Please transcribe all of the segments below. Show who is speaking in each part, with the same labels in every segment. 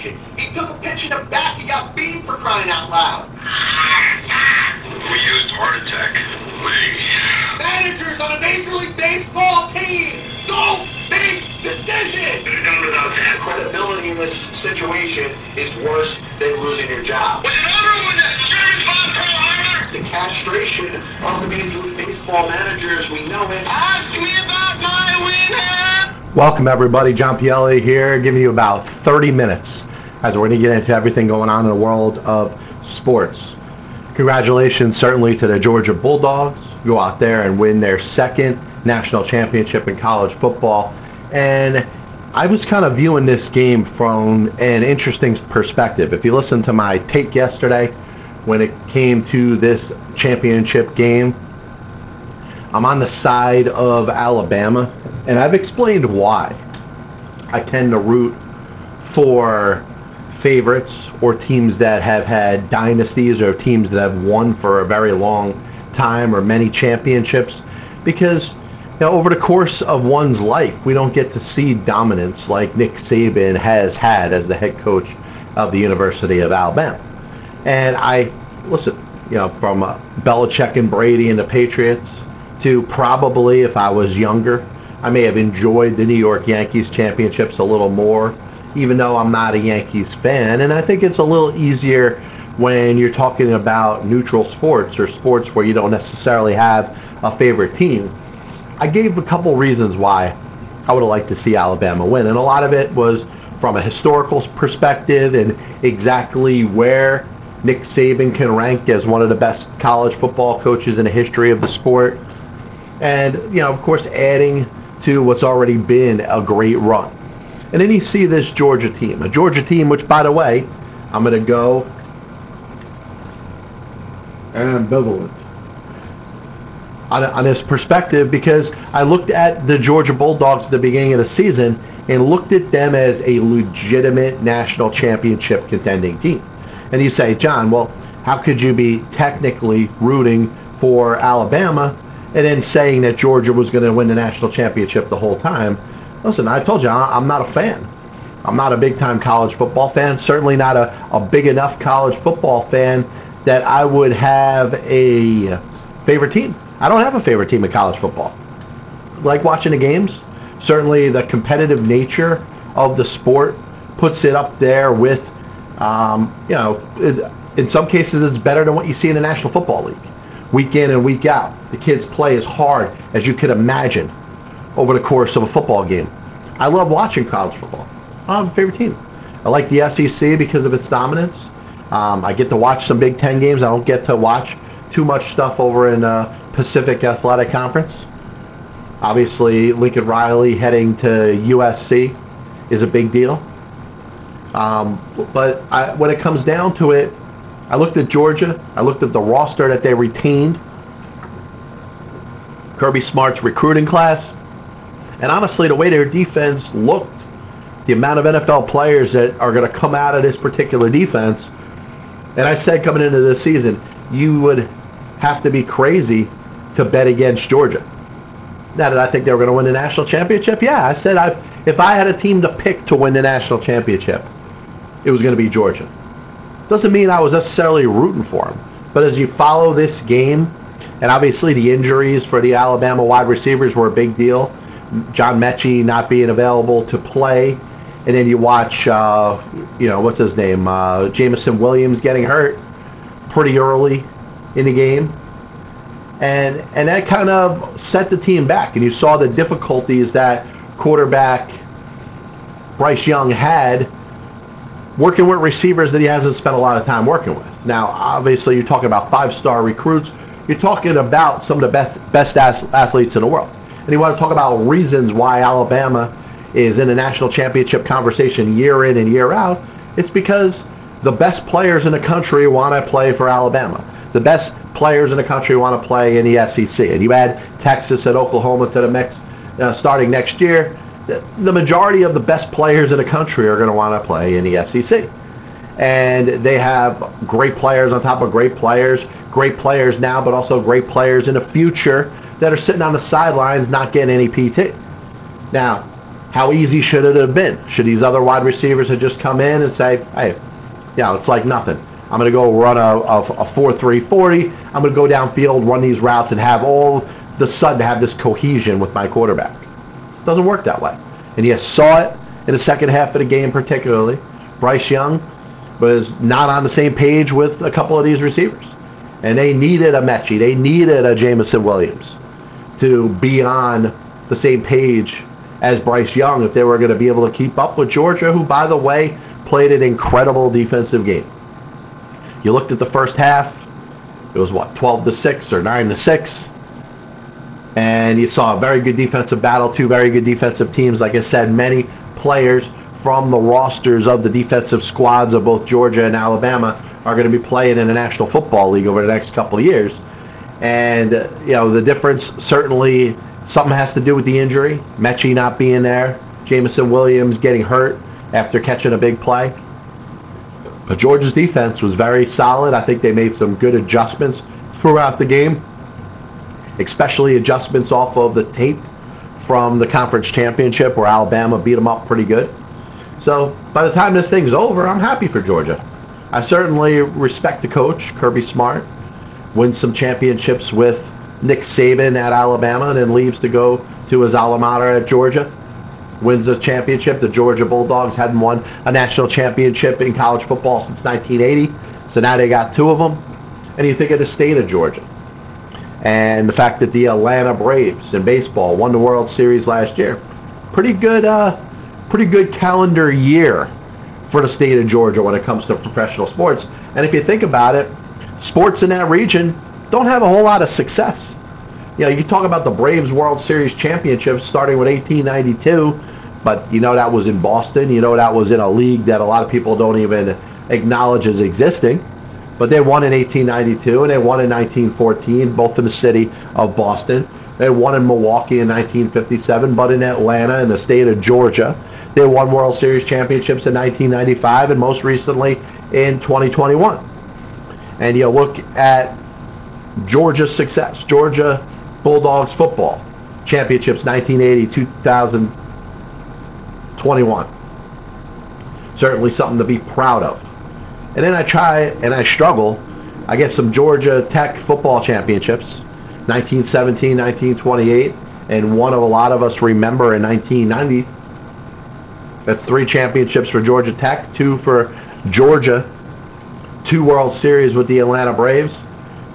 Speaker 1: situation. He took a pitch in the back. He got beat for crying out loud.
Speaker 2: We used heart attack.
Speaker 1: Managers on a Major League Baseball team don't make decisions.
Speaker 2: Could have done without that.
Speaker 1: Credibility in this situation is worse than losing your job.
Speaker 2: Was it over when the Germans bombed Pearl Harbor?
Speaker 1: The castration of the Major League Baseball managers, we know it.
Speaker 2: Ask me about my winner.
Speaker 3: Welcome, everybody. John Pielli here, giving you about 30 minutes as we're going to get into everything going on in the world of sports. Congratulations, certainly, to the Georgia Bulldogs. Go out there and win their second national championship in college football. And I was kind of viewing this game from an interesting perspective. If you listen to my take yesterday, when it came to this championship game, I'm on the side of Alabama, and I've explained why. I tend to root for favorites or teams that have had dynasties or teams that have won for a very long time or many championships because you know, over the course of one's life, we don't get to see dominance like Nick Saban has had as the head coach of the University of Alabama. And I, listen, you know, from uh, Belichick and Brady and the Patriots to probably if I was younger, I may have enjoyed the New York Yankees championships a little more, even though I'm not a Yankees fan. And I think it's a little easier when you're talking about neutral sports or sports where you don't necessarily have a favorite team. I gave a couple reasons why I would have liked to see Alabama win, and a lot of it was from a historical perspective and exactly where Nick Saban can rank as one of the best college football coaches in the history of the sport. And, you know, of course, adding to what's already been a great run. And then you see this Georgia team, a Georgia team, which, by the way, I'm going to go ambivalent on, on this perspective because I looked at the Georgia Bulldogs at the beginning of the season and looked at them as a legitimate national championship contending team. And you say, John, well, how could you be technically rooting for Alabama and then saying that Georgia was going to win the national championship the whole time? Listen, I told you, I'm not a fan. I'm not a big time college football fan, certainly not a, a big enough college football fan that I would have a favorite team. I don't have a favorite team in college football. Like watching the games, certainly the competitive nature of the sport puts it up there with, um, you know, it, in some cases it's better than what you see in the National Football League. Week in and week out, the kids play as hard as you could imagine over the course of a football game. I love watching college football. I have a favorite team. I like the SEC because of its dominance. Um, I get to watch some Big Ten games. I don't get to watch too much stuff over in uh, Pacific Athletic Conference. Obviously, Lincoln Riley heading to USC is a big deal. Um, but I, when it comes down to it, I looked at Georgia. I looked at the roster that they retained. Kirby Smart's recruiting class. And honestly, the way their defense looked, the amount of NFL players that are going to come out of this particular defense. And I said coming into this season, you would have to be crazy to bet against Georgia. Now, did I think they were going to win the national championship? Yeah, I said I, if I had a team to pick to win the national championship, it was going to be Georgia. Doesn't mean I was necessarily rooting for them. But as you follow this game, and obviously the injuries for the Alabama wide receivers were a big deal. John Metchie not being available to play, and then you watch, uh, you know, what's his name, uh, Jameson Williams getting hurt pretty early in the game, and and that kind of set the team back. And you saw the difficulties that quarterback Bryce Young had working with receivers that he hasn't spent a lot of time working with. Now, obviously, you're talking about five-star recruits. You're talking about some of the best best athletes in the world, and you want to talk about reasons why Alabama is in a national championship conversation year in and year out. It's because the best players in the country want to play for Alabama. The best players in the country want to play in the SEC. And you add Texas and Oklahoma to the mix uh, starting next year, the majority of the best players in the country are going to want to play in the SEC. And they have great players on top of great players, great players now, but also great players in the future that are sitting on the sidelines not getting any PT. Now, How easy should it have been? Should these other wide receivers have just come in and say, hey, know, it's like nothing. I'm going to go run a, a, a 4 3 40. I'm going to go downfield, run these routes, and have all the sudden have this cohesion with my quarterback. It doesn't work that way. And you saw it in the second half of the game, particularly. Bryce Young was not on the same page with a couple of these receivers. And they needed a Metchie, they needed a Jameson Williams to be on the same page as Bryce Young if they were going to be able to keep up with Georgia, who, by the way, played an incredible defensive game. You looked at the first half, it was what, 12 to 6 or 9 to 6. And you saw a very good defensive battle, two very good defensive teams. Like I said, many players from the rosters of the defensive squads of both Georgia and Alabama are going to be playing in the National Football League over the next couple of years. And, you know, the difference certainly something has to do with the injury. Metchie not being there, Jameson Williams getting hurt after catching a big play. But Georgia's defense was very solid. I think they made some good adjustments throughout the game, especially adjustments off of the tape from the conference championship where Alabama beat them up pretty good. So by the time this thing's over, I'm happy for Georgia. I certainly respect the coach, Kirby Smart, wins some championships with Nick Saban at Alabama and then leaves to go to his alma mater at Georgia. Wins a championship. The Georgia Bulldogs hadn't won a national championship in college football since 1980. So now they got two of them. And you think of the state of Georgia. And the fact that the Atlanta Braves in baseball won the World Series last year. Pretty good, uh, pretty good calendar year for the state of Georgia when it comes to professional sports. And if you think about it, sports in that region don't have a whole lot of success. You know, you talk about the Braves World Series championship starting with 1892, but you know that was in Boston. You know that was in a league that a lot of people don't even acknowledge as existing. But they won in 1892 and they won in 1914, both in the city of Boston. They won in Milwaukee in 1957, but in Atlanta in the state of Georgia. They won World Series championships in 1995 and most recently in 2021. And you look at Georgia's success. Georgia Bulldogs football championships 1980, 2021. Certainly something to be proud of. And then I try and I struggle. I get some Georgia Tech football championships 1917, 1928, and one of a lot of us remember in 1990. That's three championships for Georgia Tech, two for Georgia, two World Series with the Atlanta Braves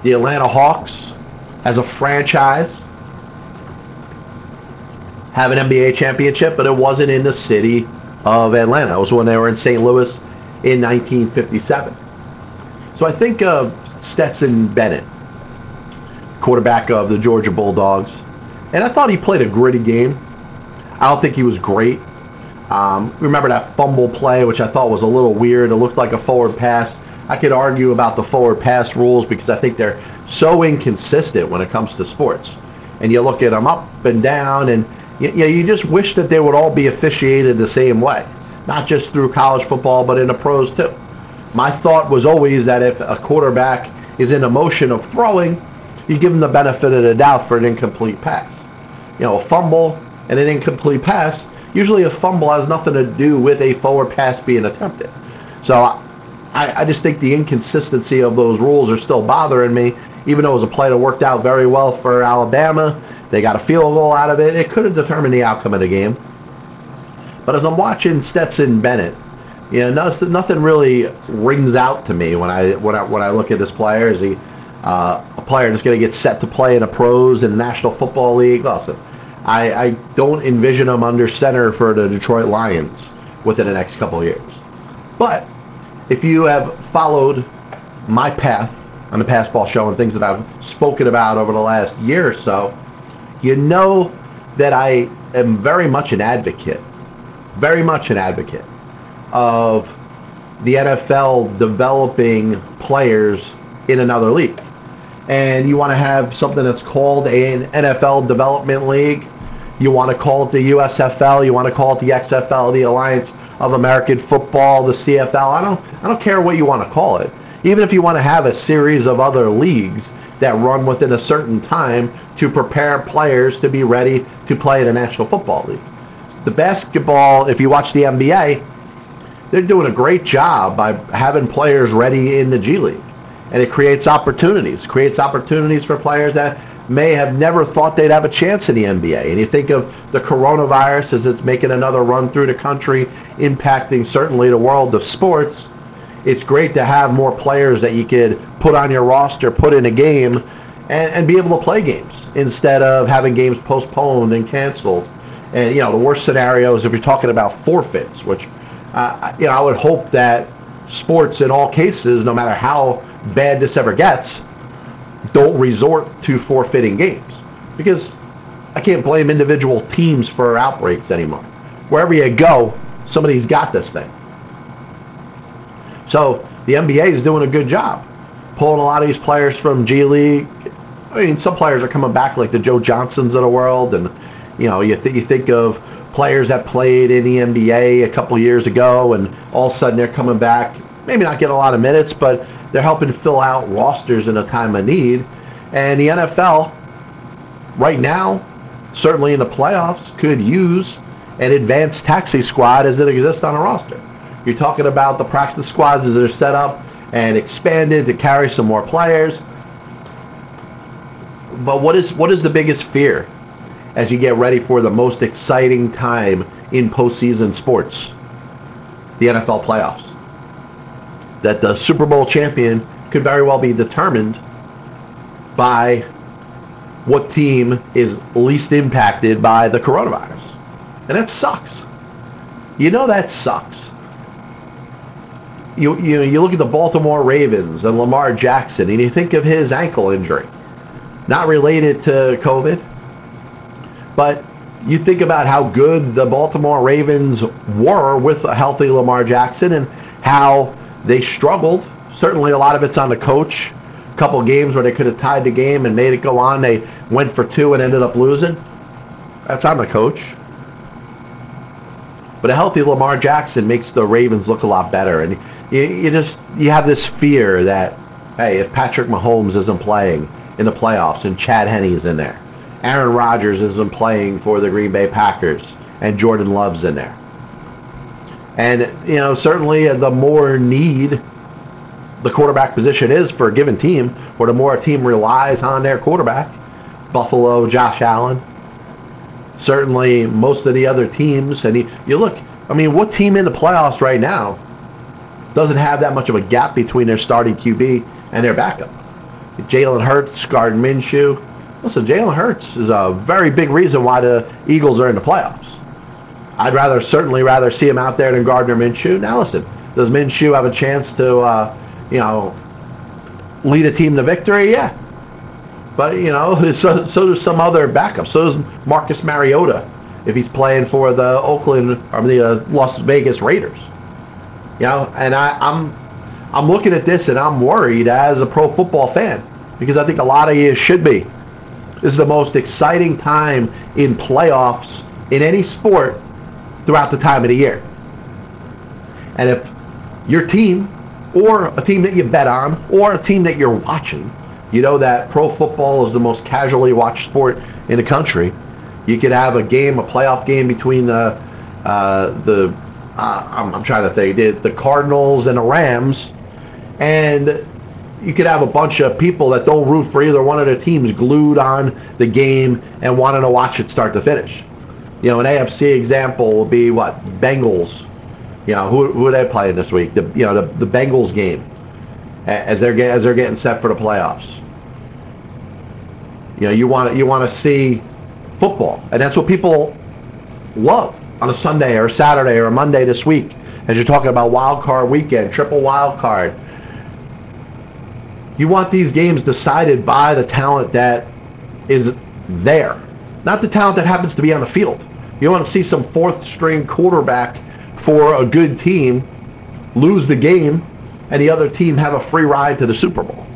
Speaker 3: the Atlanta Hawks as a franchise have an NBA championship, but it wasn't in the city of Atlanta. It was when they were in St. Louis in 1957. So I think of Stetson Bennett, quarterback of the Georgia Bulldogs, and I thought he played a gritty game. I don't think he was great. Um, remember that fumble play, which I thought was a little weird. It looked like a forward pass. I could argue about the forward pass rules because I think they're so inconsistent when it comes to sports. And you look at them up and down, and you, you, you just wish that they would all be officiated the same way, not just through college football, but in the pros too. My thought was always that if a quarterback is in a motion of throwing, you give him the benefit of the doubt for an incomplete pass. You know, a fumble and an incomplete pass, usually a fumble has nothing to do with a forward pass being attempted. So I, I just think the inconsistency of those rules are still bothering me. Even though it was a play that worked out very well for Alabama, they got a field goal out of it. It could have determined the outcome of the game. But as I'm watching Stetson Bennett, you know, nothing, nothing really rings out to me when I when I when I look at this player. Is he uh, a player that's going to get set to play in a pros in the National Football League? Listen, I, I don't envision him under center for the Detroit Lions within the next couple years. But if you have followed my path on the Past Ball Show and things that I've spoken about over the last year or so, you know that I am very much an advocate, very much an advocate of the NFL developing players in another league. And you want to have something that's called an NFL Development League. You want to call it the USFL. You want to call it the XFL, the Alliance of American football, the CFL. I don't I don't care what you want to call it. Even if you want to have a series of other leagues that run within a certain time to prepare players to be ready to play in a National Football League. the basketball, if you watch the NBA, they're doing a great job by having players ready in the G League. And it creates opportunities, creates opportunities for players that may have never thought they'd have a chance in the NBA. And you think of the coronavirus as it's making another run through the country, impacting certainly the world of sports. It's great to have more players that you could put on your roster, put in a game, and, and be able to play games instead of having games postponed and canceled. And you know, the worst scenario is if you're talking about forfeits, which uh, you know, I would hope that sports in all cases, no matter how bad this ever gets, don't resort to forfeiting games because I can't blame individual teams for outbreaks anymore. Wherever you go, somebody's got this thing. So the NBA is doing a good job pulling a lot of these players from G League. I mean, some players are coming back like the Joe Johnsons of the world, and you know, you, th- you think of players that played in the NBA a couple years ago, and all of a sudden they're coming back. Maybe not get a lot of minutes, but they're helping fill out rosters in a time of need. And the NFL, right now, certainly in the playoffs, could use an advanced taxi squad as it exists on a roster. You're talking about the practice squads as they're set up and expanded to carry some more players. But what is what is the biggest fear as you get ready for the most exciting time in postseason sports? The NFL playoffs. That the Super Bowl champion could very well be determined by what team is least impacted by the coronavirus. And that sucks. You know that sucks. You, you, you look at the Baltimore Ravens and Lamar Jackson and you think of his ankle injury. Not related to COVID, but you think about how good the Baltimore Ravens were with a healthy Lamar Jackson and how they struggled. Certainly a lot of it's on the coach A couple games where they could have tied the game and made it go on. They went for two and ended up losing. That's on the coach. But a healthy Lamar Jackson makes the Ravens look a lot better. And you, you just you have this fear that hey, if Patrick Mahomes isn't playing in the playoffs and Chad Henne's in there, Aaron Rodgers isn't playing for the Green Bay Packers, and Jordan Love's in there. And you know, certainly the more need the quarterback position is for a given team, or the more a team relies on their quarterback. Buffalo, Josh Allen. Certainly, most of the other teams, and you, you look, I mean, what team in the playoffs right now doesn't have that much of a gap between their starting QB and their backup? Jalen Hurts, Gardner Minshew. Listen, Jalen Hurts is a very big reason why the Eagles are in the playoffs. I'd rather, certainly rather see him out there than Gardner Minshew. Now, listen, does Minshew have a chance to uh, you know, lead a team to victory, yeah. But you know, so so does some other backup. So does Marcus Mariota if he's playing for the Oakland or the uh, Las Vegas Raiders. You know, and I, I'm I'm looking at this and I'm worried as a pro football fan because I think a lot of you should be. This is the most exciting time in playoffs in any sport throughout the time of the year. And if your team or a team that you bet on, or a team that you're watching. You know that pro football is the most casually watched sport in the country. You could have a game, a playoff game between the uh, the uh, I'm, I'm, trying to think the, the Cardinals and the Rams, and you could have a bunch of people that don't root for either one of the teams glued on the game and wanting to watch it start to finish. You know, an AFC example would be what Bengals you know, who, who are they playing this week? The you know the, the Bengals game as they're as they're getting set for the playoffs. You know, you want you want to see football, and that's what people love on a Sunday or a Saturday or a Monday this week. As you're talking about wild card weekend, triple wild card. You want these games decided by the talent that is there, not the talent that happens to be on the field. You want to see some fourth string quarterback for a good team lose the game and the other team have a free ride to the Super Bowl.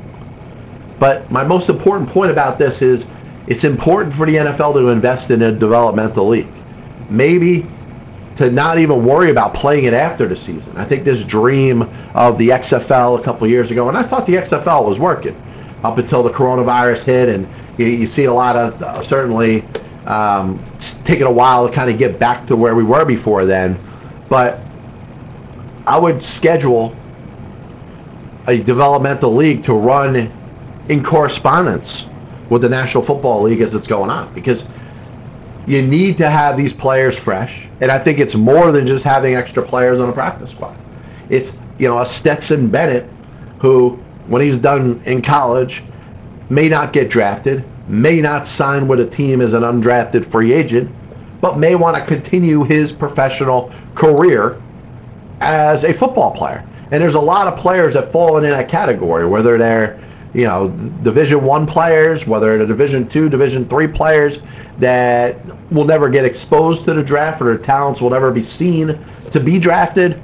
Speaker 3: But my most important point about this is it's important for the NFL to invest in a developmental league. Maybe to not even worry about playing it after the season. I think this dream of the XFL a couple years ago, and I thought the XFL was working up until the coronavirus hit, and you, you see a lot of uh, certainly Um, it's taken a while to kind of get back to where we were before then, but I would schedule a developmental league to run in correspondence with the National Football League as it's going on because you need to have these players fresh. And I think it's more than just having extra players on a practice squad. It's, you know, a Stetson Bennett who, when he's done in college, may not get drafted, may not sign with a team as an undrafted free agent, but may want to continue his professional career as a football player. And there's a lot of players that fall in that category, whether they're you know division one players whether they're division two division three players that will never get exposed to the draft or their talents will never be seen to be drafted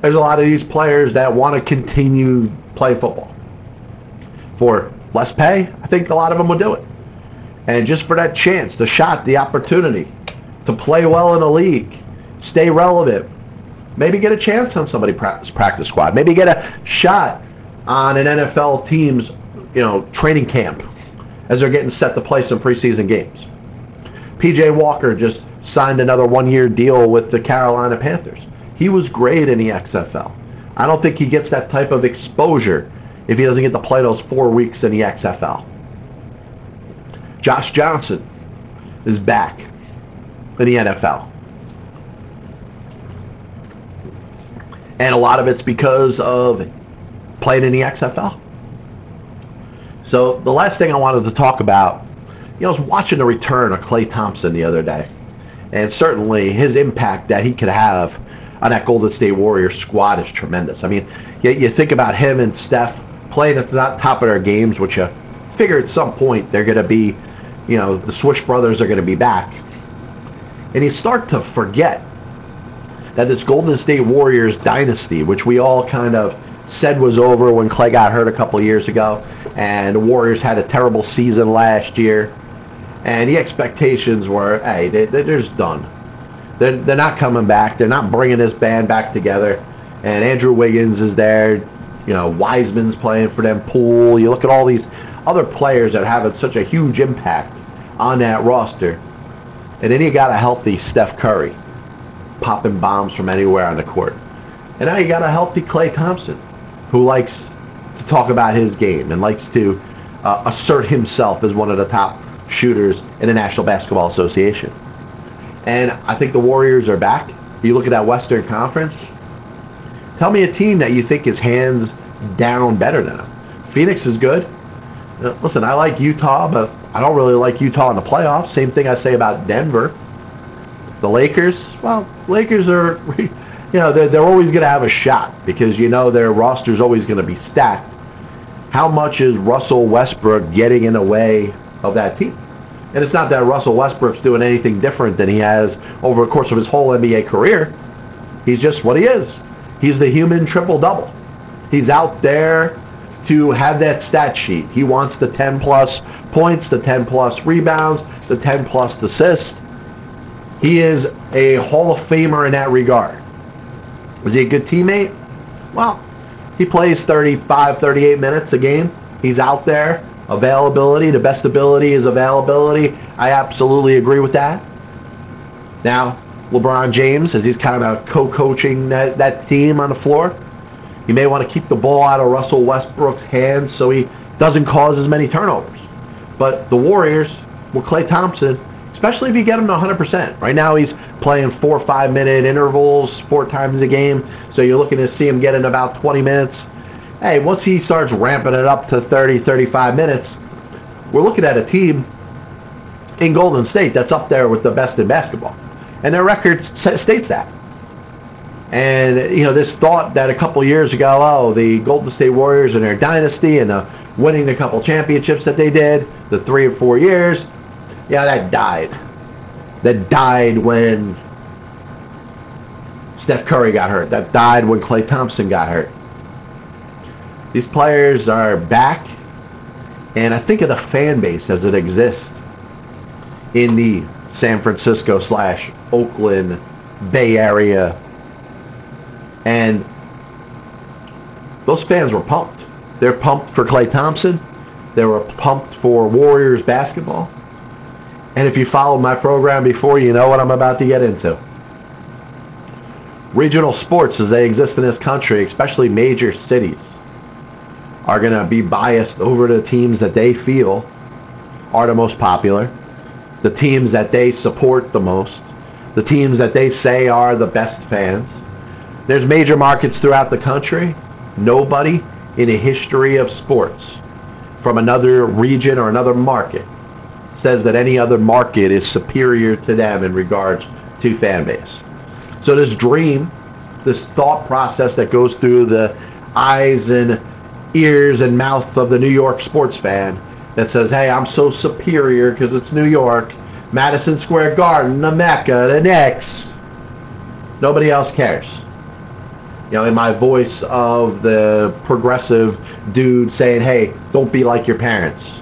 Speaker 3: there's a lot of these players that want to continue playing football for less pay i think a lot of them would do it and just for that chance the shot the opportunity to play well in a league stay relevant maybe get a chance on somebody practice, squad maybe get a shot on an NFL team's, you know, training camp as they're getting set to play some preseason games. PJ Walker just signed another one-year deal with the Carolina Panthers. He was great in the XFL. I don't think he gets that type of exposure if he doesn't get to play those four weeks in the XFL. Josh Johnson is back in the NFL. And a lot of it's because of playing in the XFL. So the last thing I wanted to talk about, you know, I was watching the return of Klay Thompson the other day, and certainly his impact that he could have on that Golden State Warriors squad is tremendous. I mean, you, you think about him and Steph playing at the top of their games, which you figure at some point they're going to be, you know, the Swish brothers are going to be back, and you start to forget that this Golden State Warriors dynasty, which we all kind of said was over when Klay got hurt a couple years ago, and the Warriors had a terrible season last year, and the expectations were, hey, they, they're just done. They're, they're not coming back. They're not bringing this band back together. And Andrew Wiggins is there. You know, Wiseman's playing for them. Poole. You look at all these other players that having such a huge impact on that roster. And then you got a healthy Steph Curry popping bombs from anywhere on the court. And now you got a healthy Klay Thompson who likes to talk about his game and likes to uh, assert himself as one of the top shooters in the National Basketball Association. And I think the Warriors are back. You look at that Western Conference. Tell me a team that you think is hands down better than them. Phoenix is good. Listen, I like Utah, but I don't really like Utah in the playoffs. Same thing I say about Denver. The Lakers, well, Lakers are you know, they're, they're always going to have a shot because you know their roster's always going to be stacked. How much is Russell Westbrook getting in the way of that team? And it's not that Russell Westbrook's doing anything different than he has over the course of his whole NBA career. He's just what he is. He's the human triple double. He's out there to have that stat sheet. He wants the 10 plus points, the 10 plus rebounds, the 10 plus assists. He is a Hall of Famer in that regard. Was he a good teammate? Well, he plays 35, 38 minutes a game. He's out there. Availability, the best ability is availability. I absolutely agree with that. Now, LeBron James, as he's kind of co-coaching that, that team on the floor, you may want to keep the ball out of Russell Westbrook's hands so he doesn't cause as many turnovers. But the Warriors, with Klay Thompson, especially if you get him to 100%. Right now, he's playing four or five minute intervals four times a game, so you're looking to see him get in about 20 minutes. Hey, once he starts ramping it up to 30, 35 minutes, we're looking at a team in Golden State that's up there with the best in basketball. And their record states that. And, you know, this thought that a couple years ago, oh, the Golden State Warriors and their dynasty and uh, winning the couple championships that they did, the three or four years, yeah, that died. That died when Steph Curry got hurt. That died when Klay Thompson got hurt. These players are back, and I think of the fan base as it exists in the San Francisco slash Oakland Bay Area. And those fans were pumped. They're pumped for Klay Thompson. They were pumped for Warriors basketball. And if you followed my program before, you know what I'm about to get into. Regional sports, as they exist in this country, especially major cities, are going to be biased over the teams that they feel are the most popular, the teams that they support the most, the teams that they say are the best fans. There's major markets throughout the country. Nobody in a history of sports from another region or another market says that any other market is superior to them in regards to fan base. So this dream, this thought process that goes through the eyes and ears and mouth of the New York sports fan that says, "Hey, I'm so superior because it's New York, Madison Square Garden, the Mecca, the Knicks." Nobody else cares. You know, in my voice of the progressive dude saying, "Hey, don't be like your parents."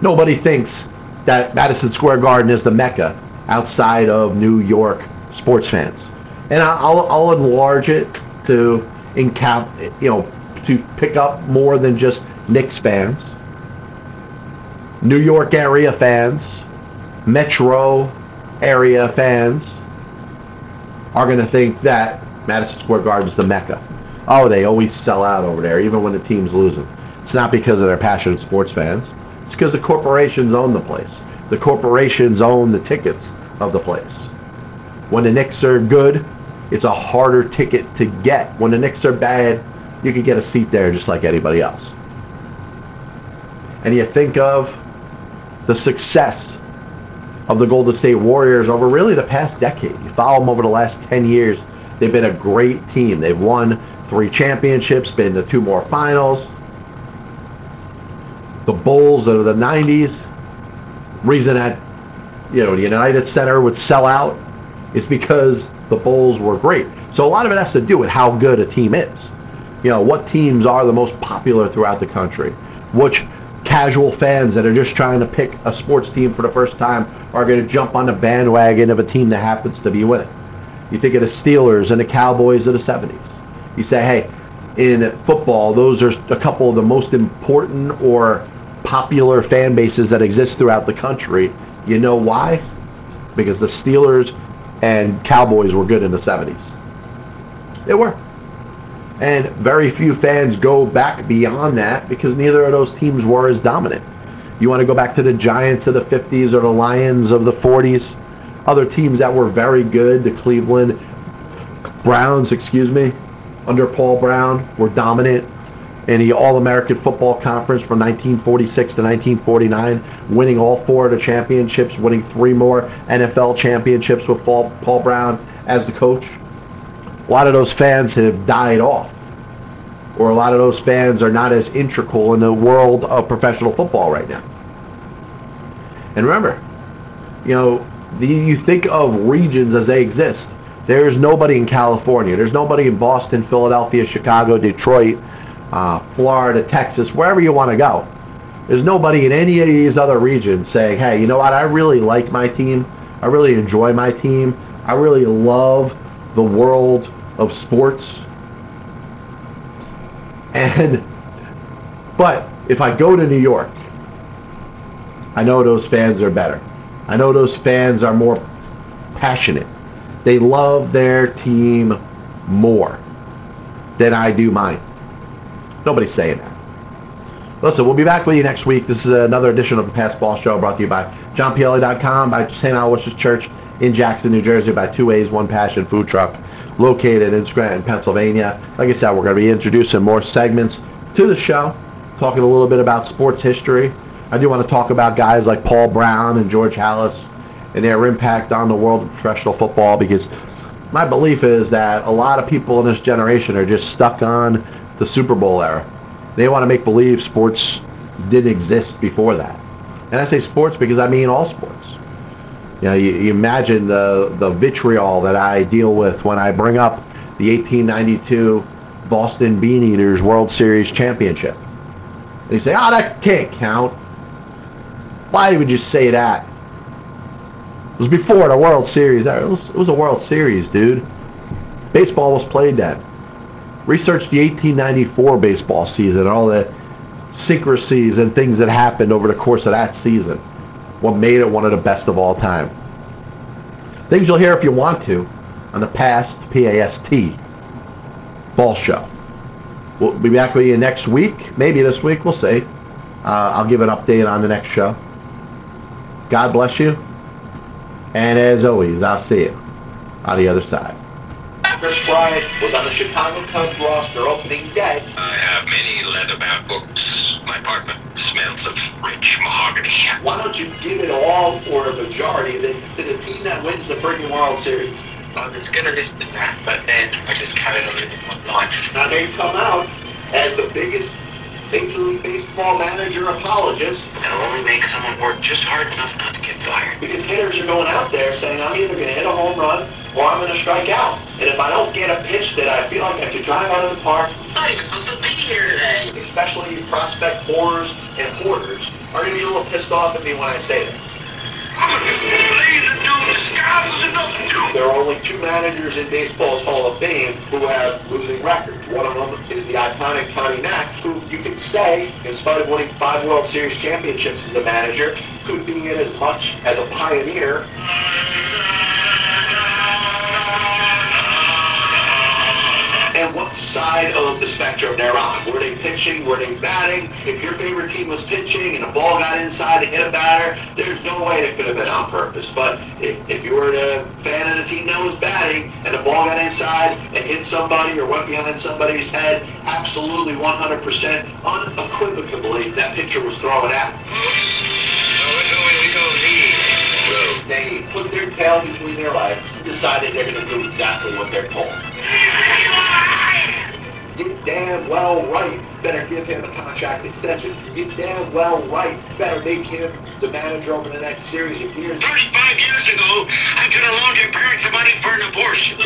Speaker 3: Nobody thinks that Madison Square Garden is the Mecca outside of New York sports fans. And I'll, I'll enlarge it to encap, you know, to pick up more than just Knicks fans, New York area fans, metro area fans are going to think that Madison Square Garden is the Mecca. Oh, they always sell out over there, even when the team's losing. It's not because of their passionate sports fans. It's because the corporations own the place. The corporations own the tickets of the place. When the Knicks are good, it's a harder ticket to get. When the Knicks are bad, you can get a seat there just like anybody else. And you think of the success of the Golden State Warriors over really the past decade. You follow them over the last 10 years. They've been a great team. They've won three championships, been to two more finals. The Bulls of the 90s, reason that you know the United Center would sell out is because the Bulls were great. So a lot of it has to do with how good a team is. You know, what teams are the most popular throughout the country? Which casual fans that are just trying to pick a sports team for the first time are going to jump on the bandwagon of a team that happens to be winning. You think of the Steelers and the Cowboys of the 70s. You say, hey, in football, those are a couple of the most important or popular fan bases that exist throughout the country. You know why? Because the Steelers and Cowboys were good in the 70s. They were. And very few fans go back beyond that because neither of those teams were as dominant. You want to go back to the Giants of the 50s or the Lions of the 40s? Other teams that were very good, the Cleveland Browns, excuse me, under Paul Brown, were dominant in the All American Football Conference from 1946 to 1949, winning all four of the championships, winning three more NFL championships with Paul, Paul Brown as the coach. A lot of those fans have died off, or a lot of those fans are not as integral in the world of professional football right now. And remember, you know, the, you think of regions as they exist. There's nobody in California. There's nobody in Boston, Philadelphia, Chicago, Detroit, uh, Florida, Texas, wherever you want to go. There's nobody in any of these other regions saying, hey, you know what? I really like my team. I really enjoy my team. I really love the world of sports. And, but if I go to New York, I know those fans are better. I know those fans are more passionate. They love their team more than I do mine. Nobody's saying that. Listen, we'll be back with you next week. This is another edition of the Past Ball Show brought to you by JohnPLA.com, by St. Aloysius Church in Jackson, New Jersey, by Two Ways, One Passion Food Truck, located in Scranton, Pennsylvania. Like I said, we're going to be introducing more segments to the show, talking a little bit about sports history. I do want to talk about guys like Paul Brown and George Halas and their impact on the world of professional football because my belief is that a lot of people in this generation are just stuck on the Super Bowl era. They want to make believe sports didn't exist before that. And I say sports because I mean all sports. You know, you, you imagine the, the vitriol that I deal with when I bring up the 1892 Boston Bean Eaters World Series championship. And you say, oh, that can't count. Why would you say that? It was before the World Series. It was, it was a World Series, dude. Baseball was played then. Research the 1894 baseball season, all the secrecies and things that happened over the course of that season.
Speaker 4: What made it one of the best of all time. Things you'll hear if you want to on the past PAST ball show. We'll be back with you next week. Maybe this week. We'll see. Uh, I'll give an update on the next show. God bless you. And as always, I'll see you on the other side.
Speaker 3: Kris Bryant was on the Chicago Cubs roster opening day.
Speaker 2: I have many leather-bound books. My apartment smells of rich mahogany.
Speaker 3: Why don't you give it all or a majority of it to the team that wins the freaking World Series?
Speaker 5: I was gonna listen to that, but then I just carried on living my life.
Speaker 3: Now they come out as the biggest Major League Baseball manager apologist
Speaker 5: It'll only make someone work just hard enough not to get fired.
Speaker 3: because hitters are going out there saying I'm either going to hit a home run or I'm going to strike out. And if I don't get a pitch that I feel like I could drive out of the park,
Speaker 2: I'm not even supposed to be here today.
Speaker 3: especially prospect whores and hoarders, are you going to be a little pissed off at me when I say this.
Speaker 2: I'm a laser dude disguised as another dude.
Speaker 3: There are only two managers in baseball's Hall of Fame who have losing records. One of them is the iconic Connie Mack, who you could say, in spite of winning five World Series championships as a manager, could be in as much as a pioneer. Side of the spectrum they're on. Were they pitching? Were they batting? If your favorite team was pitching and a ball got inside and hit a batter, there's no way it could have been on purpose. But if, if you were a fan of the team that was batting and the ball got inside and hit somebody or went behind somebody's head, absolutely 100% unequivocally that pitcher was throwing at. Them. They put their tail between their legs and decided they're going to do exactly what they're told. You damn well right better give him a contract extension. You damn well right better make him the manager over the next series of years.
Speaker 2: 35 years ago, I could have loaned your parents money for an abortion.